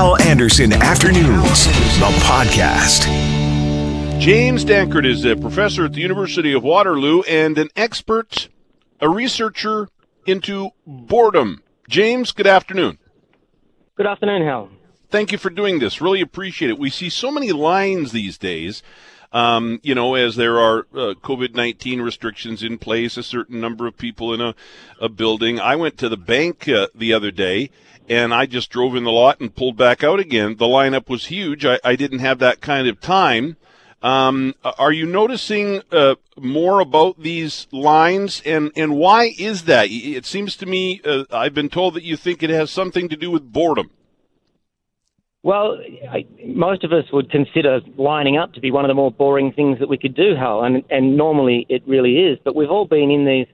Hal Anderson Afternoons, the podcast. James Danckert is a professor at the University of Waterloo and an expert, a researcher into boredom. James, good afternoon. Good afternoon, Hal. Thank you for doing this. Really appreciate it. We see so many lines these days. Um, you know, as there are uh, COVID 19 restrictions in place, a certain number of people in a, a building. I went to the bank uh, the other day and I just drove in the lot and pulled back out again. The lineup was huge. I, I didn't have that kind of time. Um, are you noticing uh, more about these lines, and, and why is that? It seems to me uh, I've been told that you think it has something to do with boredom. Well, I, most of us would consider lining up to be one of the more boring things that we could do, Hal, and, and normally it really is. But we've all been in these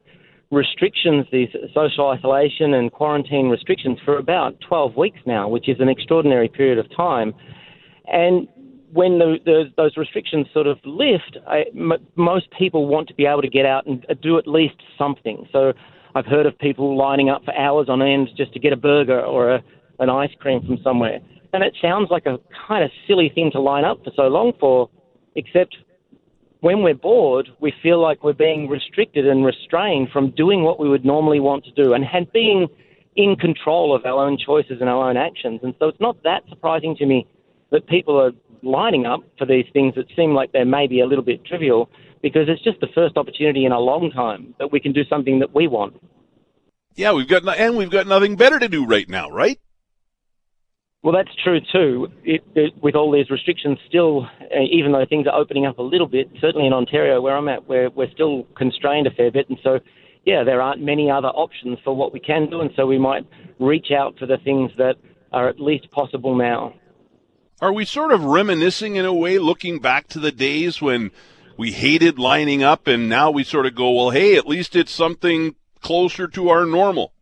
restrictions, these social isolation and quarantine restrictions for about 12 weeks now, which is an extraordinary period of time. And when the, the, those restrictions sort of lift, I, m- most people want to be able to get out and uh, do at least something. So I've heard of people lining up for hours on end just to get a burger or a, an ice cream from somewhere. And it sounds like a kind of silly thing to line up for so long for, except when we're bored, we feel like we're being restricted and restrained from doing what we would normally want to do and being in control of our own choices and our own actions. And so it's not that surprising to me that people are lining up for these things that seem like they're maybe a little bit trivial because it's just the first opportunity in a long time that we can do something that we want. Yeah, we've got and we've got nothing better to do right now, right? Well, that's true too. It, it, with all these restrictions, still, uh, even though things are opening up a little bit, certainly in Ontario, where I'm at, we're we're still constrained a fair bit, and so yeah, there aren't many other options for what we can do, and so we might reach out for the things that are at least possible now. Are we sort of reminiscing in a way, looking back to the days when we hated lining up, and now we sort of go, well, hey, at least it's something closer to our normal?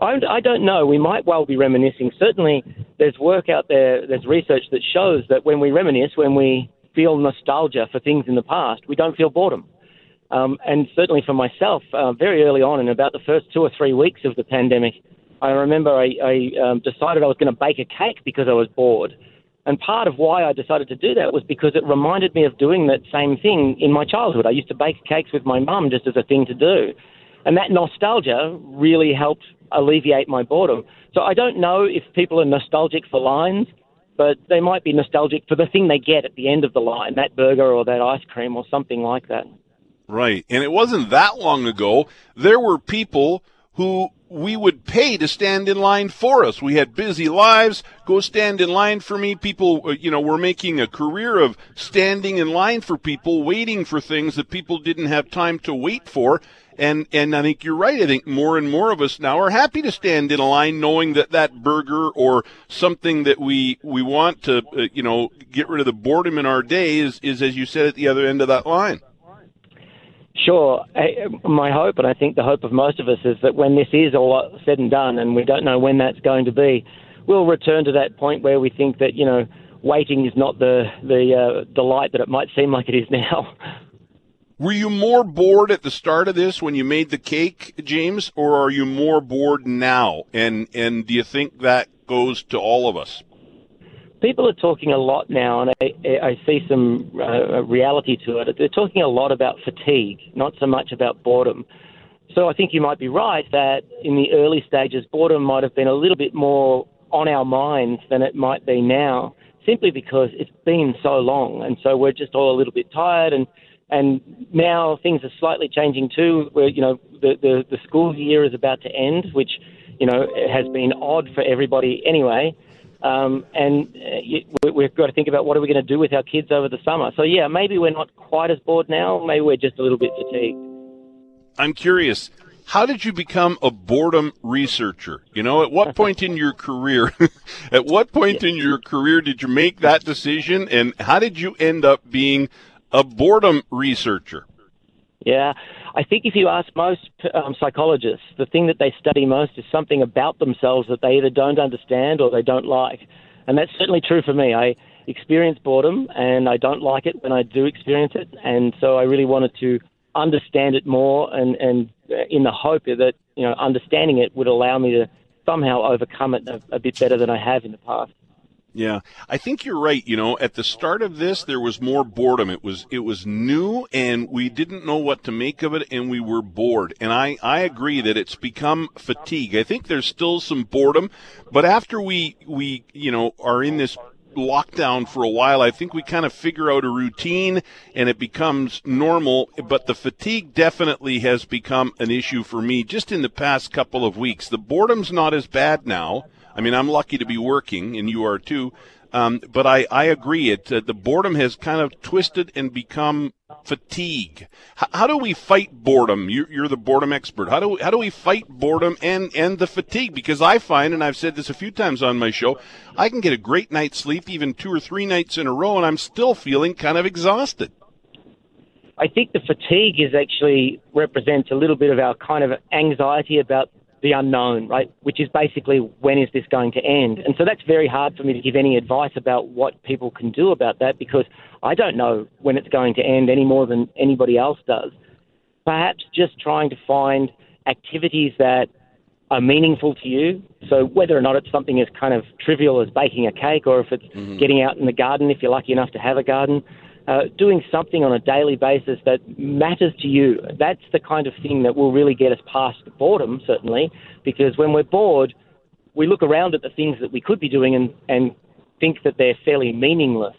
I don't know. We might well be reminiscing. Certainly, there's work out there, there's research that shows that when we reminisce, when we feel nostalgia for things in the past, we don't feel boredom. Um, and certainly for myself, uh, very early on, in about the first two or three weeks of the pandemic, I remember I, I um, decided I was going to bake a cake because I was bored. And part of why I decided to do that was because it reminded me of doing that same thing in my childhood. I used to bake cakes with my mum just as a thing to do. And that nostalgia really helped alleviate my boredom. So I don't know if people are nostalgic for lines, but they might be nostalgic for the thing they get at the end of the line, that burger or that ice cream or something like that. Right. And it wasn't that long ago. There were people who we would pay to stand in line for us. We had busy lives. Go stand in line for me. People, uh, you know, were making a career of standing in line for people, waiting for things that people didn't have time to wait for. And, and I think you're right. I think more and more of us now are happy to stand in a line knowing that that burger or something that we, we want to, uh, you know, get rid of the boredom in our day is, is, as you said, at the other end of that line. Sure. My hope, and I think the hope of most of us, is that when this is all said and done, and we don't know when that's going to be, we'll return to that point where we think that you know waiting is not the the uh, delight that it might seem like it is now. Were you more bored at the start of this when you made the cake, James, or are you more bored now? And and do you think that goes to all of us? people are talking a lot now, and I, I see some uh, reality to it. They're talking a lot about fatigue, not so much about boredom. So I think you might be right that in the early stages, boredom might have been a little bit more on our minds than it might be now, simply because it's been so long, and so we're just all a little bit tired and. And now things are slightly changing too. Where you know the, the the school year is about to end, which you know has been odd for everybody anyway. Um, and uh, we've got to think about what are we going to do with our kids over the summer. So yeah, maybe we're not quite as bored now. Maybe we're just a little bit fatigued. I'm curious. How did you become a boredom researcher? You know, at what point in your career, at what point in your career did you make that decision, and how did you end up being a boredom researcher? Yeah, I think if you ask most um, psychologists, the thing that they study most is something about themselves that they either don't understand or they don't like. And that's certainly true for me. I experience boredom and I don't like it when I do experience it. And so I really wanted to understand it more and, and uh, in the hope that, you know, understanding it would allow me to somehow overcome it a, a bit better than I have in the past. Yeah, I think you're right. You know, at the start of this, there was more boredom. It was it was new, and we didn't know what to make of it, and we were bored. And I I agree that it's become fatigue. I think there's still some boredom, but after we we you know are in this lockdown for a while, I think we kind of figure out a routine and it becomes normal. But the fatigue definitely has become an issue for me just in the past couple of weeks. The boredom's not as bad now. I mean, I'm lucky to be working, and you are too. Um, but I, I agree. It uh, the boredom has kind of twisted and become fatigue. H- how do we fight boredom? You, you're the boredom expert. How do we, how do we fight boredom and and the fatigue? Because I find, and I've said this a few times on my show, I can get a great night's sleep, even two or three nights in a row, and I'm still feeling kind of exhausted. I think the fatigue is actually represents a little bit of our kind of anxiety about the unknown, right? Which is basically when is this going to end? And so that's very hard for me to give any advice about what people can do about that because I don't know when it's going to end any more than anybody else does. Perhaps just trying to find activities that are meaningful to you. So whether or not it's something as kind of trivial as baking a cake or if it's mm-hmm. getting out in the garden if you're lucky enough to have a garden, uh, doing something on a daily basis that matters to you. That's the kind of thing that will really get us past the boredom, certainly, because when we're bored, we look around at the things that we could be doing and, and think that they're fairly meaningless.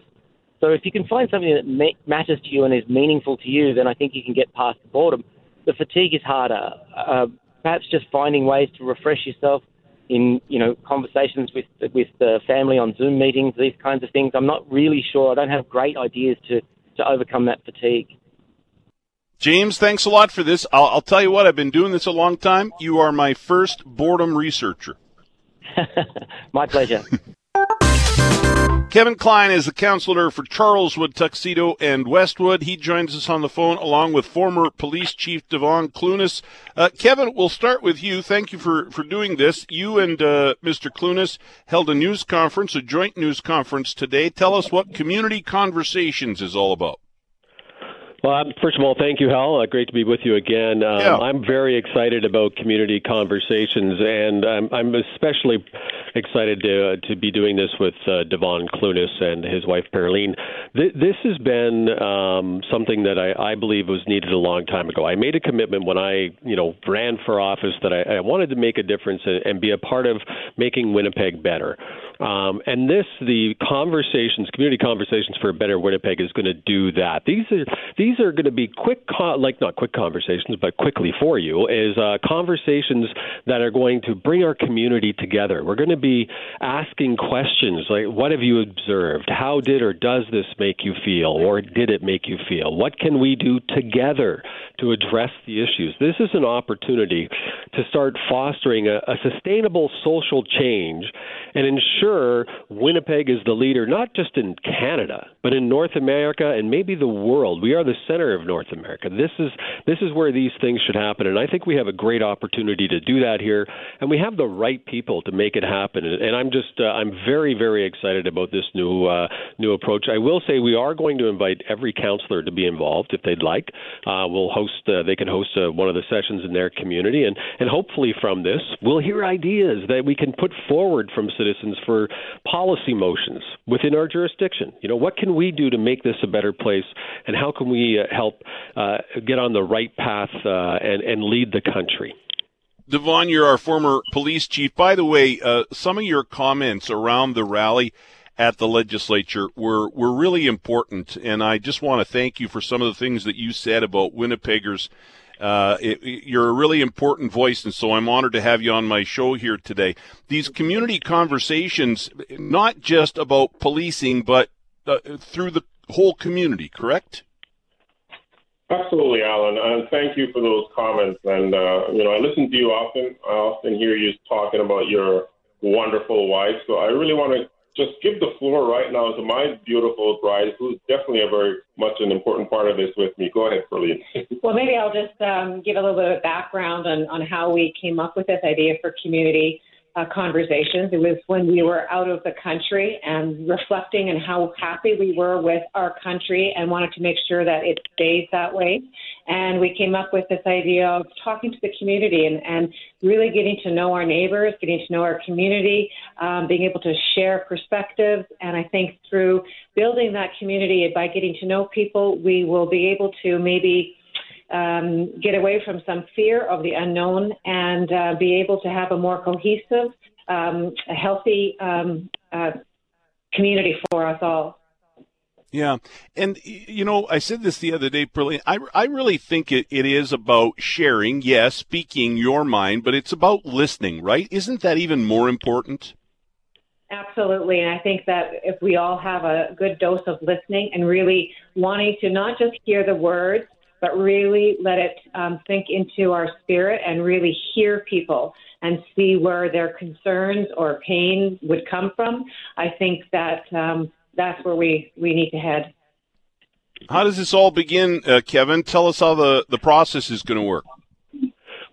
So if you can find something that ma- matters to you and is meaningful to you, then I think you can get past the boredom. The fatigue is harder. Uh, perhaps just finding ways to refresh yourself in you know conversations with with the family on Zoom meetings, these kinds of things. I'm not really sure. I don't have great ideas to to overcome that fatigue. James, thanks a lot for this. I'll, I'll tell you what, I've been doing this a long time. You are my first boredom researcher. my pleasure. Kevin Klein is the counselor for Charleswood, Tuxedo, and Westwood. He joins us on the phone along with former police chief Devon Clunis. Uh, Kevin, we'll start with you. Thank you for, for doing this. You and uh, Mr. Clunis held a news conference, a joint news conference today. Tell us what Community Conversations is all about. Well, first of all, thank you, Hal. Uh, great to be with you again. Um, yeah. I'm very excited about community conversations, and I'm, I'm especially excited to uh, to be doing this with uh, Devon Clunis and his wife Pearline. Th- this has been um, something that I, I believe was needed a long time ago. I made a commitment when I, you know, ran for office that I, I wanted to make a difference and, and be a part of making Winnipeg better. Um, and this, the conversations, community conversations for a better Winnipeg, is going to do that. These are these are going to be quick, con- like not quick conversations, but quickly for you is uh, conversations that are going to bring our community together. We're going to be asking questions like, "What have you observed? How did or does this make you feel, or did it make you feel? What can we do together to address the issues?" This is an opportunity to start fostering a, a sustainable social change and ensure Winnipeg is the leader, not just in Canada, but in North America and maybe the world. We are the center of North America. This is this is where these things should happen, and I think we have a great opportunity to do that here, and we have the right people to make it happen. And I'm just uh, I'm very very excited about this new uh, new approach. I will say we are going to invite every counselor to be involved if they'd like. Uh, we'll host uh, they can host uh, one of the sessions in their community, and and hopefully from this we'll hear ideas that we can put forward from citizens for policy motions within our jurisdiction. You know, what can we do to make this a better place, and how can we uh, help uh, get on the right path uh, and, and lead the country? Devon, you're our former police chief. By the way, uh, some of your comments around the rally at the legislature were were really important, and I just want to thank you for some of the things that you said about Winnipeggers uh, it, you're a really important voice, and so I'm honored to have you on my show here today. These community conversations, not just about policing, but uh, through the whole community, correct? Absolutely, Alan, and thank you for those comments. And uh, you know, I listen to you often. I often hear you talking about your wonderful wife. So I really want to just give the floor right now to my beautiful bride, who's definitely a very much an important part of this with me. Go ahead, Pearline. well, maybe I'll just um, give a little bit of background on, on how we came up with this idea for community uh, conversations. It was when we were out of the country and reflecting on how happy we were with our country and wanted to make sure that it stays that way. And we came up with this idea of talking to the community and, and really getting to know our neighbors, getting to know our community, um, being able to share perspectives. And I think through building that community by getting to know people, we will be able to maybe um, get away from some fear of the unknown and uh, be able to have a more cohesive, um, a healthy um, uh, community for us all. Yeah. And, you know, I said this the other day, Pearlie. I, I really think it, it is about sharing, yes, speaking your mind, but it's about listening, right? Isn't that even more important? Absolutely. And I think that if we all have a good dose of listening and really wanting to not just hear the words, but really let it um, sink into our spirit and really hear people and see where their concerns or pain would come from. I think that um, that's where we, we need to head. How does this all begin, uh, Kevin? Tell us how the, the process is going to work.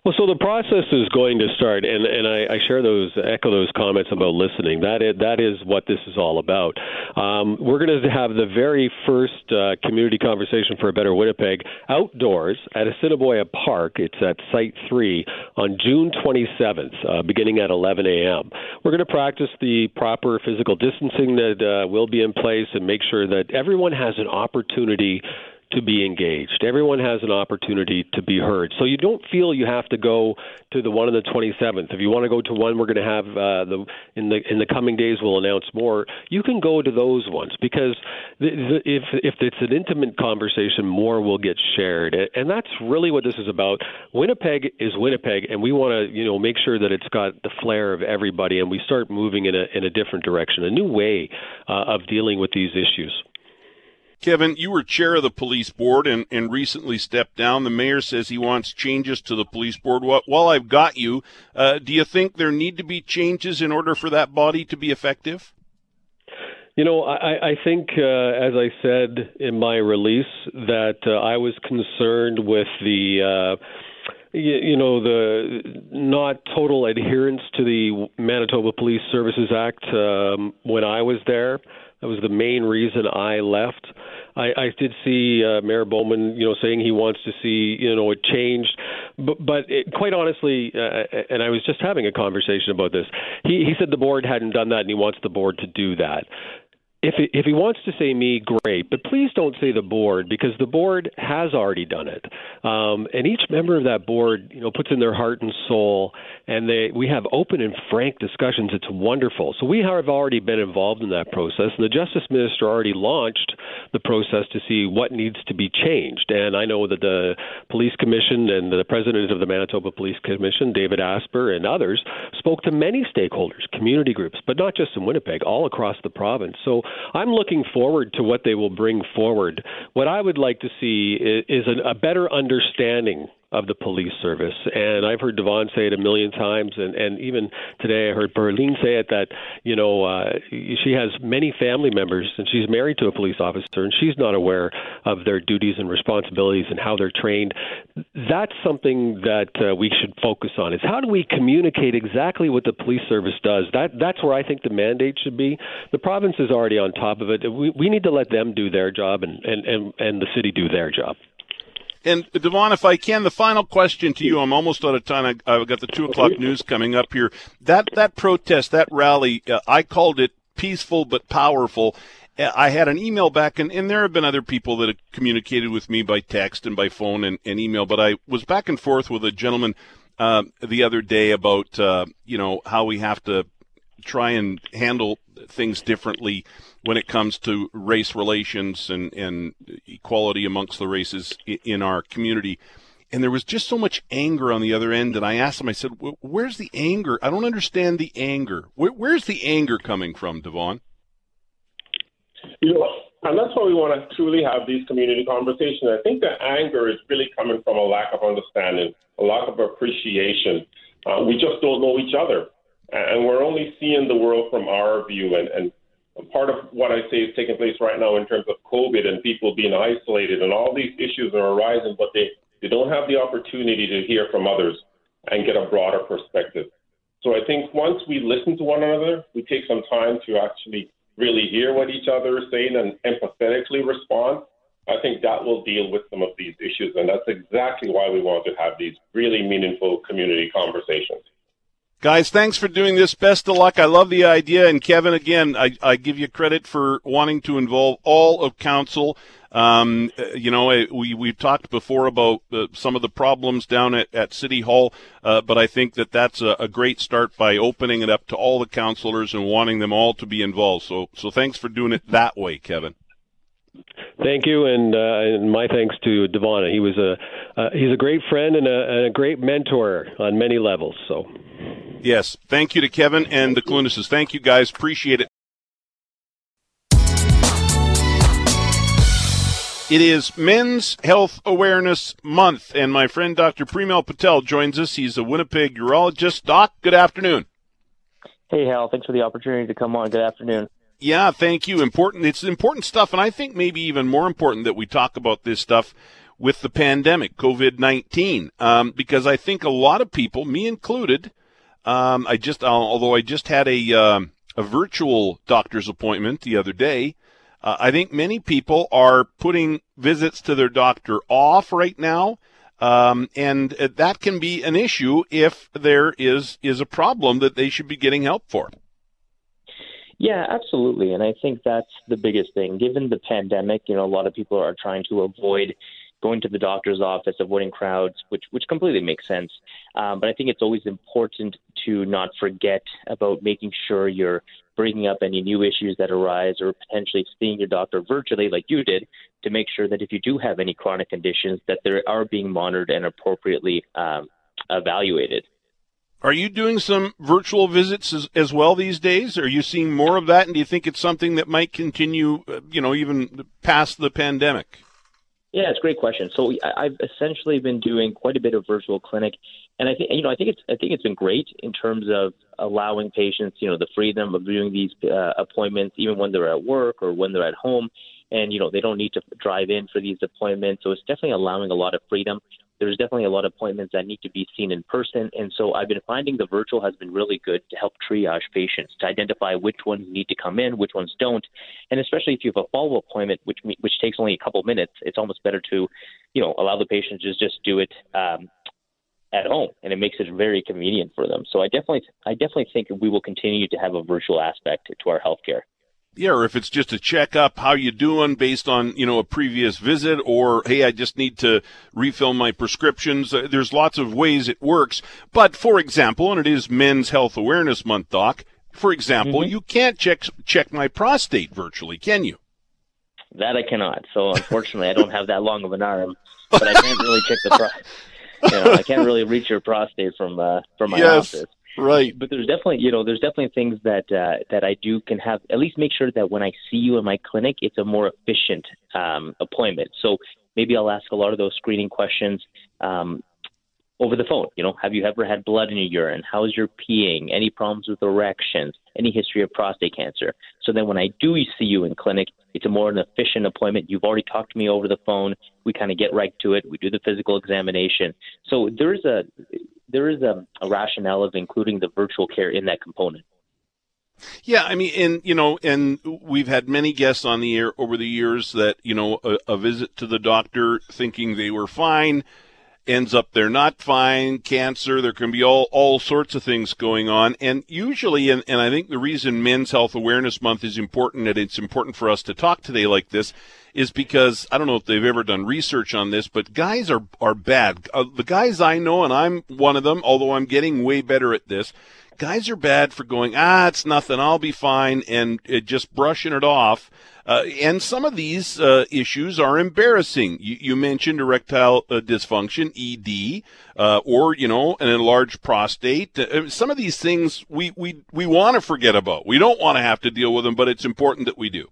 Well, so the process is going to start, and, and I, I share those, echo those comments about listening. That is, that is what this is all about. Um, we're going to have the very first uh, community conversation for a better Winnipeg outdoors at Assiniboine Park. It's at Site 3 on June 27th, uh, beginning at 11 a.m. We're going to practice the proper physical distancing that uh, will be in place and make sure that everyone has an opportunity to be engaged. Everyone has an opportunity to be heard. So you don't feel you have to go to the one on the 27th. If you want to go to one, we're going to have uh, the in the in the coming days. We'll announce more. You can go to those ones because the, the, if if it's an intimate conversation, more will get shared, and that's really what this is about. Winnipeg is Winnipeg, and we want to you know make sure that it's got the flair of everybody, and we start moving in a in a different direction, a new way uh, of dealing with these issues. Kevin, you were chair of the police board and, and recently stepped down. The mayor says he wants changes to the police board. While I've got you, uh, do you think there need to be changes in order for that body to be effective? You know, I, I think, uh, as I said in my release, that uh, I was concerned with the. Uh, you, you know the not total adherence to the Manitoba Police Services Act um, when I was there. That was the main reason I left. I, I did see uh, Mayor Bowman, you know, saying he wants to see, you know, it changed. But, but it, quite honestly, uh, and I was just having a conversation about this. He, he said the board hadn't done that, and he wants the board to do that if he, if he wants to say me, great, but please don't say the board because the board has already done it, um, and each member of that board, you know, puts in their heart and soul, and they we have open and frank discussions. It's wonderful. So we have already been involved in that process, and the justice minister already launched the process to see what needs to be changed. And I know that the police commission and the president of the Manitoba Police Commission, David Asper, and others spoke to many stakeholders, community groups, but not just in Winnipeg, all across the province. So I'm looking forward to what they will bring forward. What I would like to see is, is a, a better understanding of the police service. And I've heard Devon say it a million times, and, and even today I heard Pearline say it that, you know, uh, she has many family members and she's married to a police officer and she's not aware of their duties and responsibilities and how they're trained. That's something that uh, we should focus on is how do we communicate exactly what the police service does? That That's where I think the mandate should be. The province is already on top of it. We, we need to let them do their job and, and, and, and the city do their job. And Devon, if I can, the final question to you. I'm almost out of time. I, have got the two o'clock news coming up here. That that protest, that rally, uh, I called it peaceful but powerful. Uh, I had an email back, and, and there have been other people that have communicated with me by text and by phone and, and email. But I was back and forth with a gentleman uh, the other day about uh, you know how we have to try and handle things differently when it comes to race relations and, and equality amongst the races in our community. And there was just so much anger on the other end. And I asked him, I said, Where's the anger? I don't understand the anger. Where, where's the anger coming from, Devon? You know, and that's why we want to truly have these community conversations. I think the anger is really coming from a lack of understanding, a lack of appreciation. Uh, we just don't know each other. And we're only seeing the world from our view. And, and part of what I say is taking place right now in terms of COVID and people being isolated and all these issues are arising, but they, they don't have the opportunity to hear from others and get a broader perspective. So I think once we listen to one another, we take some time to actually really hear what each other is saying and empathetically respond. I think that will deal with some of these issues, and that's exactly why we want to have these really meaningful community conversations. Guys, thanks for doing this. Best of luck. I love the idea. And Kevin, again, I, I give you credit for wanting to involve all of council. Um, you know, we, we've talked before about uh, some of the problems down at, at City Hall, uh, but I think that that's a, a, great start by opening it up to all the councilors and wanting them all to be involved. So, so thanks for doing it that way, Kevin. Thank you, and, uh, and my thanks to Devonna. He was a uh, he's a great friend and a, and a, great mentor on many levels. So, yes, thank you to Kevin and the Clunises. Thank you, guys. Appreciate it. It is Men's Health Awareness Month, and my friend Dr. Premal Patel joins us. He's a Winnipeg urologist. Doc, good afternoon. Hey, Hal. Thanks for the opportunity to come on. Good afternoon. Yeah, thank you. Important. It's important stuff, and I think maybe even more important that we talk about this stuff with the pandemic, COVID nineteen, um, because I think a lot of people, me included, um, I just although I just had a um, a virtual doctor's appointment the other day. Uh, I think many people are putting visits to their doctor off right now, um, and that can be an issue if there is is a problem that they should be getting help for. Yeah, absolutely. And I think that's the biggest thing. Given the pandemic, you know, a lot of people are trying to avoid going to the doctor's office, avoiding crowds, which which completely makes sense. Um, but I think it's always important to not forget about making sure you're bringing up any new issues that arise, or potentially seeing your doctor virtually, like you did, to make sure that if you do have any chronic conditions, that they are being monitored and appropriately um, evaluated. Are you doing some virtual visits as, as, well these days? Are you seeing more of that, and do you think it's something that might continue, uh, you know, even past the pandemic? Yeah, it's a great question. So I've essentially been doing quite a bit of virtual clinic, and I think you know I think it's I think it's been great in terms of allowing patients you know the freedom of doing these uh, appointments even when they're at work or when they're at home, and you know they don't need to drive in for these appointments. So it's definitely allowing a lot of freedom there's definitely a lot of appointments that need to be seen in person. And so I've been finding the virtual has been really good to help triage patients, to identify which ones need to come in, which ones don't. And especially if you have a follow up appointment, which which takes only a couple minutes, it's almost better to, you know, allow the patient to just do it um, at home, and it makes it very convenient for them. So I definitely, I definitely think we will continue to have a virtual aspect to our healthcare yeah, or if it's just a checkup, how you doing based on you know a previous visit, or hey, I just need to refill my prescriptions. Uh, there's lots of ways it works. But for example, and it is Men's Health Awareness Month, Doc. For example, mm-hmm. you can't check check my prostate virtually, can you? That I cannot. So unfortunately, I don't have that long of an arm, but I can't really check the. Pro- you know, I can't really reach your prostate from uh, from my yes. office. Right. But there's definitely, you know, there's definitely things that uh, that I do can have at least make sure that when I see you in my clinic, it's a more efficient um, appointment. So maybe I'll ask a lot of those screening questions um, over the phone. You know, have you ever had blood in your urine? How's your peeing? Any problems with erections? Any history of prostate cancer? So then when I do see you in clinic, it's a more an efficient appointment. You've already talked to me over the phone. We kind of get right to it. We do the physical examination. So there is a there is a, a rationale of including the virtual care in that component. Yeah, I mean, and you know, and we've had many guests on the air over the years that you know a, a visit to the doctor thinking they were fine ends up they're not fine, cancer, there can be all, all sorts of things going on. And usually, and, and I think the reason Men's Health Awareness Month is important and it's important for us to talk today like this is because I don't know if they've ever done research on this, but guys are are bad. Uh, the guys I know, and I'm one of them, although I'm getting way better at this. Guys are bad for going, ah, it's nothing, I'll be fine, and uh, just brushing it off. Uh, and some of these uh, issues are embarrassing. You, you mentioned erectile uh, dysfunction, ED, uh, or you know, an enlarged prostate. Uh, some of these things we we we want to forget about. We don't want to have to deal with them, but it's important that we do.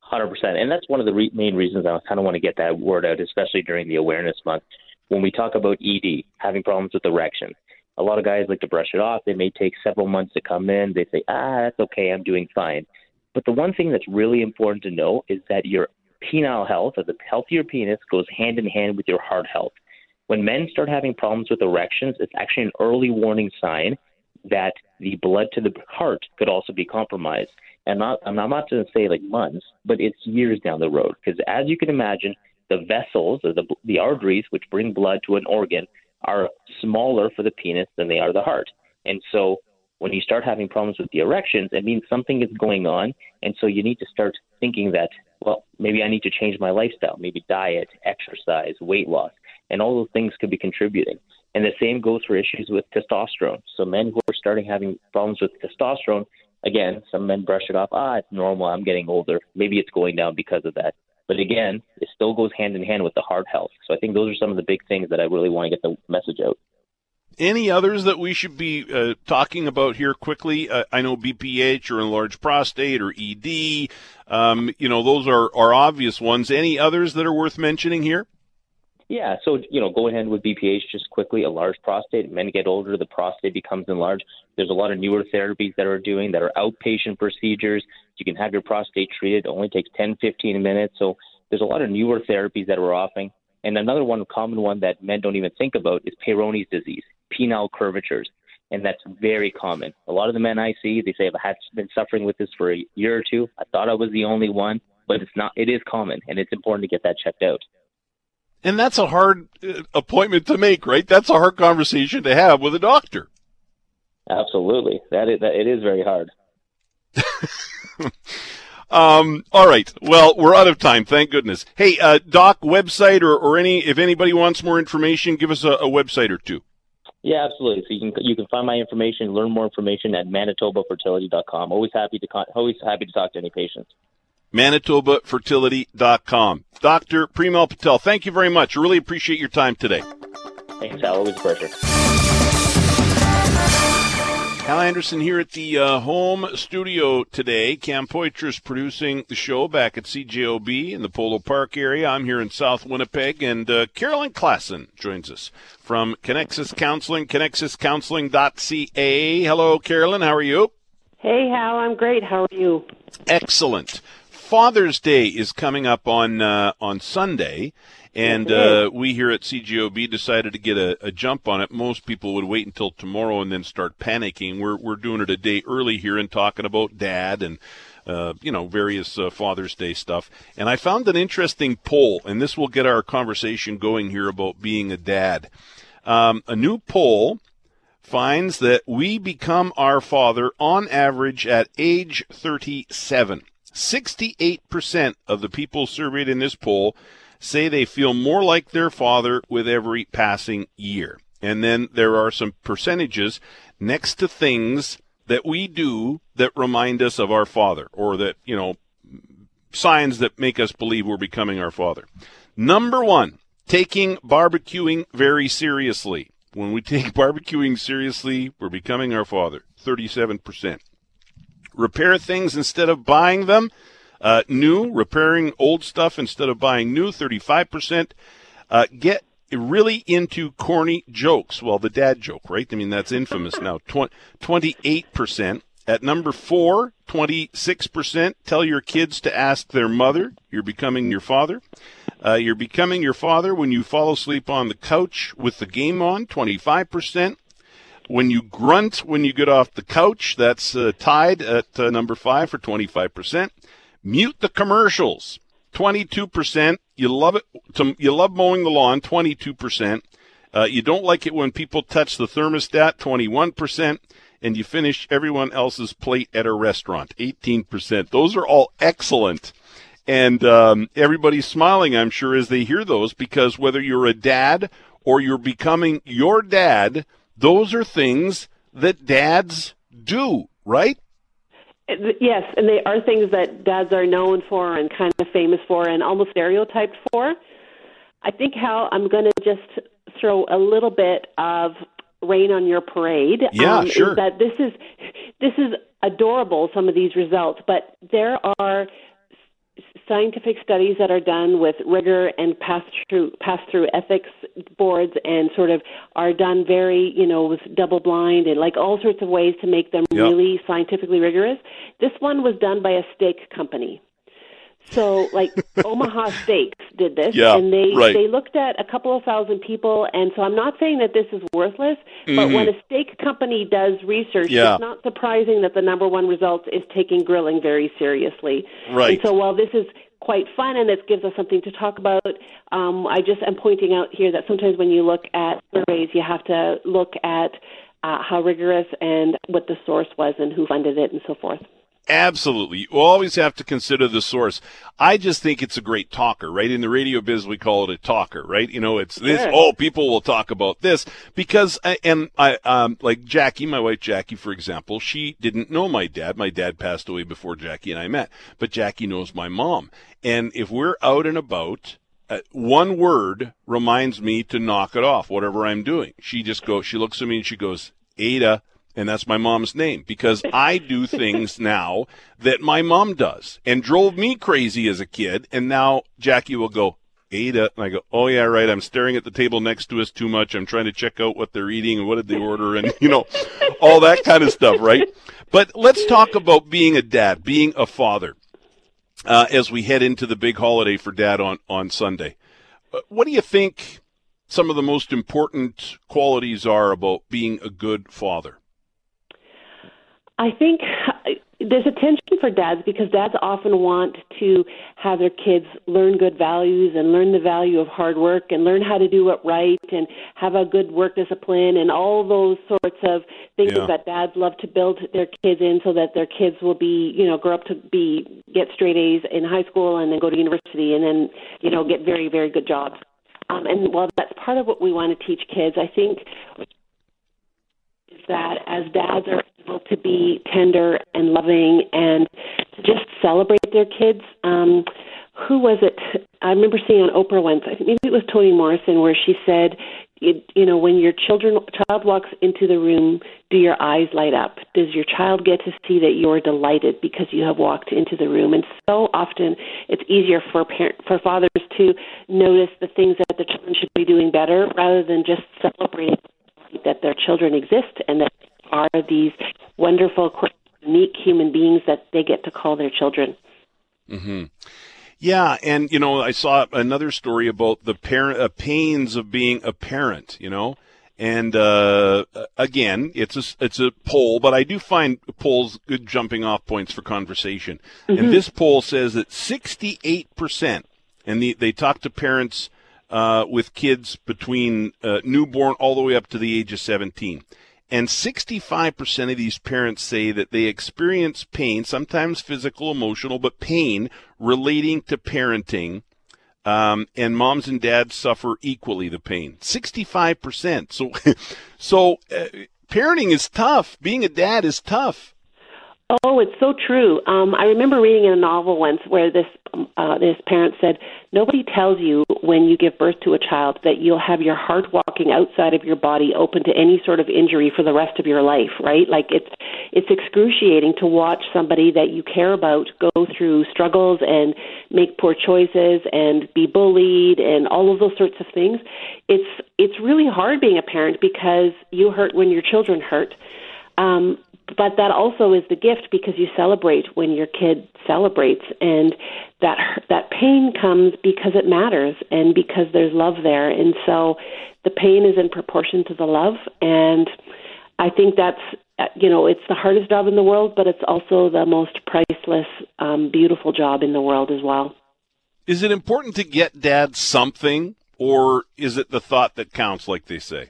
Hundred percent, and that's one of the re- main reasons I kind of want to get that word out, especially during the awareness month. When we talk about ED, having problems with erection, a lot of guys like to brush it off. They may take several months to come in. They say, "Ah, that's okay, I'm doing fine." But the one thing that's really important to know is that your penile health, or the health of your penis, goes hand in hand with your heart health. When men start having problems with erections, it's actually an early warning sign that the blood to the heart could also be compromised. And not, I'm not going to say like months, but it's years down the road. Because as you can imagine, the vessels or the, the arteries which bring blood to an organ are smaller for the penis than they are the heart. And so when you start having problems with the erections, it means something is going on. And so you need to start thinking that, well, maybe I need to change my lifestyle, maybe diet, exercise, weight loss, and all those things could be contributing. And the same goes for issues with testosterone. So men who are starting having problems with testosterone, again, some men brush it off. Ah, it's normal. I'm getting older. Maybe it's going down because of that. But again, it still goes hand in hand with the heart health. So I think those are some of the big things that I really want to get the message out. Any others that we should be uh, talking about here quickly? Uh, I know BPH or enlarged prostate or ED. Um, you know, those are, are obvious ones. Any others that are worth mentioning here? Yeah, so you know, go ahead with BPH just quickly. A large prostate. Men get older, the prostate becomes enlarged. There's a lot of newer therapies that are doing that are outpatient procedures. You can have your prostate treated. It only takes 10, 15 minutes. So there's a lot of newer therapies that we're offering. And another one, common one that men don't even think about is Peyronie's disease, penile curvatures, and that's very common. A lot of the men I see, they say I've been suffering with this for a year or two. I thought I was the only one, but it's not. It is common, and it's important to get that checked out. And that's a hard uh, appointment to make, right? That's a hard conversation to have with a doctor. Absolutely, that is, that it is very hard. um, all right. Well, we're out of time. Thank goodness. Hey, uh, doc, website or, or any if anybody wants more information, give us a, a website or two. Yeah, absolutely. So you can you can find my information, learn more information at manitobafertility.com. Always happy to always happy to talk to any patients. ManitobaFertility.com. Dr. Premal Patel, thank you very much. Really appreciate your time today. Thanks, Al. Always a pleasure. Hal Anderson here at the uh, home studio today. Cam Poitras producing the show back at CJOB in the Polo Park area. I'm here in South Winnipeg, and uh, Carolyn Klassen joins us from Connexus Counseling, connexuscounseling.ca. Hello, Carolyn. How are you? Hey, Hal. I'm great. How are you? Excellent. Father's Day is coming up on uh, on Sunday, and uh, we here at CJOB decided to get a, a, jump on it. Most people would wait until tomorrow and then start panicking. We're we're doing it a day early here and talking about dad and uh, you know various uh, Father's Day stuff. And I found an interesting poll, and this will get our conversation going here about being a dad. Um, a new poll finds that we become our father on average at age 37. 68% of the people surveyed in this poll say they feel more like their father with every passing year. And then there are some percentages next to things that we do that remind us of our father or that, you know, signs that make us believe we're becoming our father. Number one, taking barbecuing very seriously. When we take barbecuing seriously, we're becoming our father. 37% repair things instead of buying them. Uh, new, repairing old stuff instead of buying new, 35%. Uh, get really into corny jokes. Well, the dad joke, right? I mean, that's infamous now. 28%. At number four, 26%. Tell your kids to ask their mother. You're becoming your father. Uh, you're becoming your father when you fall asleep on the couch with the game on, 25%. When you grunt when you get off the couch, that's uh, tied at uh, number five for 25%. Mute the commercials, 22%. You love it. To, you love mowing the lawn, 22%. Uh, you don't like it when people touch the thermostat, 21%. And you finish everyone else's plate at a restaurant, 18%. Those are all excellent. And um, everybody's smiling, I'm sure, as they hear those, because whether you're a dad or you're becoming your dad, those are things that dads do, right? Yes, and they are things that dads are known for and kind of famous for and almost stereotyped for. I think how I'm going to just throw a little bit of rain on your parade. Yeah, um, sure. That this is this is adorable. Some of these results, but there are scientific studies that are done with rigor and pass through pass through ethics boards and sort of are done very you know with double blind and like all sorts of ways to make them yep. really scientifically rigorous this one was done by a steak company So, like Omaha Steaks did this, yeah, and they right. they looked at a couple of thousand people. And so, I'm not saying that this is worthless, Mm-hmm. but when a steak company does research, Yeah. it's not surprising that the number one result is taking grilling very seriously. Right. And so, while this is quite fun and it gives us something to talk about, um, I just am pointing out here that sometimes when you look at surveys, you have to look at uh, how rigorous and what the source was and who funded it and so forth. Absolutely. You always have to consider the source. I just think it's a great talker, right? In the radio biz, we call it a talker, right? You know, it's this, Sure. oh, people will talk about this because, I- and I, um, like Jackie, my wife Jackie, for example, she didn't know my dad. My dad passed away before Jackie and I met, but Jackie knows my mom. And if we're out and about, uh, one word reminds me to knock it off, whatever I'm doing. She just goes, she looks at me and she goes, Ada, and that's my mom's name because I do things now that my mom does and drove me crazy as a kid. And now Jackie will go, Ada. And I go, oh, yeah, right. I'm staring at the table next to us too much. I'm trying to check out what they're eating and what did they order and, you know, all that kind of stuff, right? But let's talk about being a dad, being a father, uh, as we head into the big holiday for dad on, on Sunday. Uh, What do you think some of the most important qualities are about being a good father? I think uh, there's a tension for dads because dads often want to have their kids learn good values and learn the value of hard work and learn how to do it right and have a good work discipline and all those sorts of things Yeah. that dads love to build their kids in so that their kids will be, you know, grow up to be get straight A's in high school and then go to university and then, you know, get very very good jobs. Um, and while that's part of what we want to teach kids, I think is that as dads are able to be tender and loving and to just celebrate their kids. Um, who was it? I remember seeing on Oprah once. I think maybe it was Toni Morrison, where she said, it, "You know, when your children child walks into the room, do your eyes light up? Does your child get to see that you're delighted because you have walked into the room?" And so often, it's easier for parent, for fathers to notice the things that the children should be doing better, rather than just celebrating that their children exist and that are these wonderful, unique human beings that they get to call their children. Mm-hmm. Yeah, and you know, I saw another story about the parent uh, pains of being a parent. You know, and uh, again, it's a it's a poll, but I do find polls good jumping off points for conversation. And this poll says that sixty eight percent, and the, they talk to parents uh, with kids between uh, newborn all the way up to the age of seventeen. And 65% of these parents say that they experience pain, sometimes physical, emotional, but pain relating to parenting. Um, and moms and dads suffer equally the pain. 65%. So, so uh, parenting is tough. Being a dad is tough. Oh, it's so true. Um, I remember reading in a novel once where this um, uh, this parent said, "Nobody tells you when you give birth to a child that you'll have your heart walking outside of your body, open to any sort of injury for the rest of your life." Right? Like it's it's excruciating to watch somebody that you care about go through struggles and make poor choices and be bullied and all of those sorts of things. It's it's really hard being a parent because you hurt when your children hurt. Um, but that also is the gift because you celebrate when your kid celebrates and that that pain comes because it matters and because there's love there and so the pain is in proportion to the love and i think that's uh, you know it's the hardest job in the world but it's also the most priceless um, beautiful job in the world as well Is it important to get dad something, or is it the thought that counts, like they say?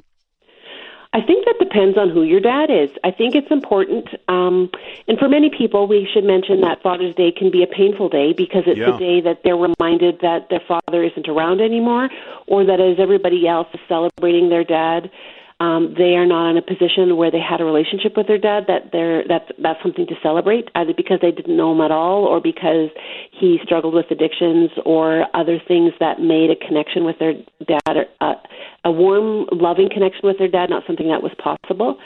I think that depends on who your dad is. I think it's important. Um, and for many people, we should mention that Father's Day can be a painful day because it's Yeah. the day that they're reminded that their father isn't around anymore, or that as everybody else is celebrating their dad, um, they are not in a position where they had a relationship with their dad. That they're that's that's something to celebrate, either because they didn't know him at all, or because he struggled with addictions or other things that made a connection with their dad, or, uh, a warm, loving connection with their dad, not something that was possible.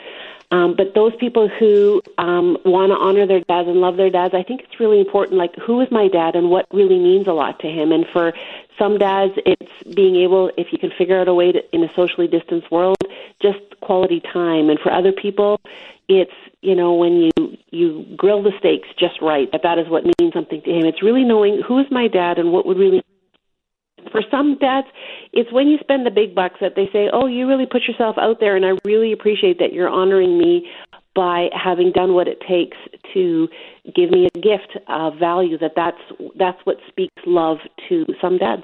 Um, but those people who um, want to honor their dads and love their dads, I think it's really important. Like, who is my dad and what really means a lot to him? And for some dads, it's being able, if you can figure out a way to, in a socially distanced world, just quality time. And for other people, it's you know when you you grill the steaks just right that that is what means something to him it's really knowing who is my dad and what would really for some dads it's when you spend the big bucks that they say oh you really put yourself out there and i really appreciate that you're honoring me by having done what it takes to give me a gift of value that that's that's what speaks love to some dads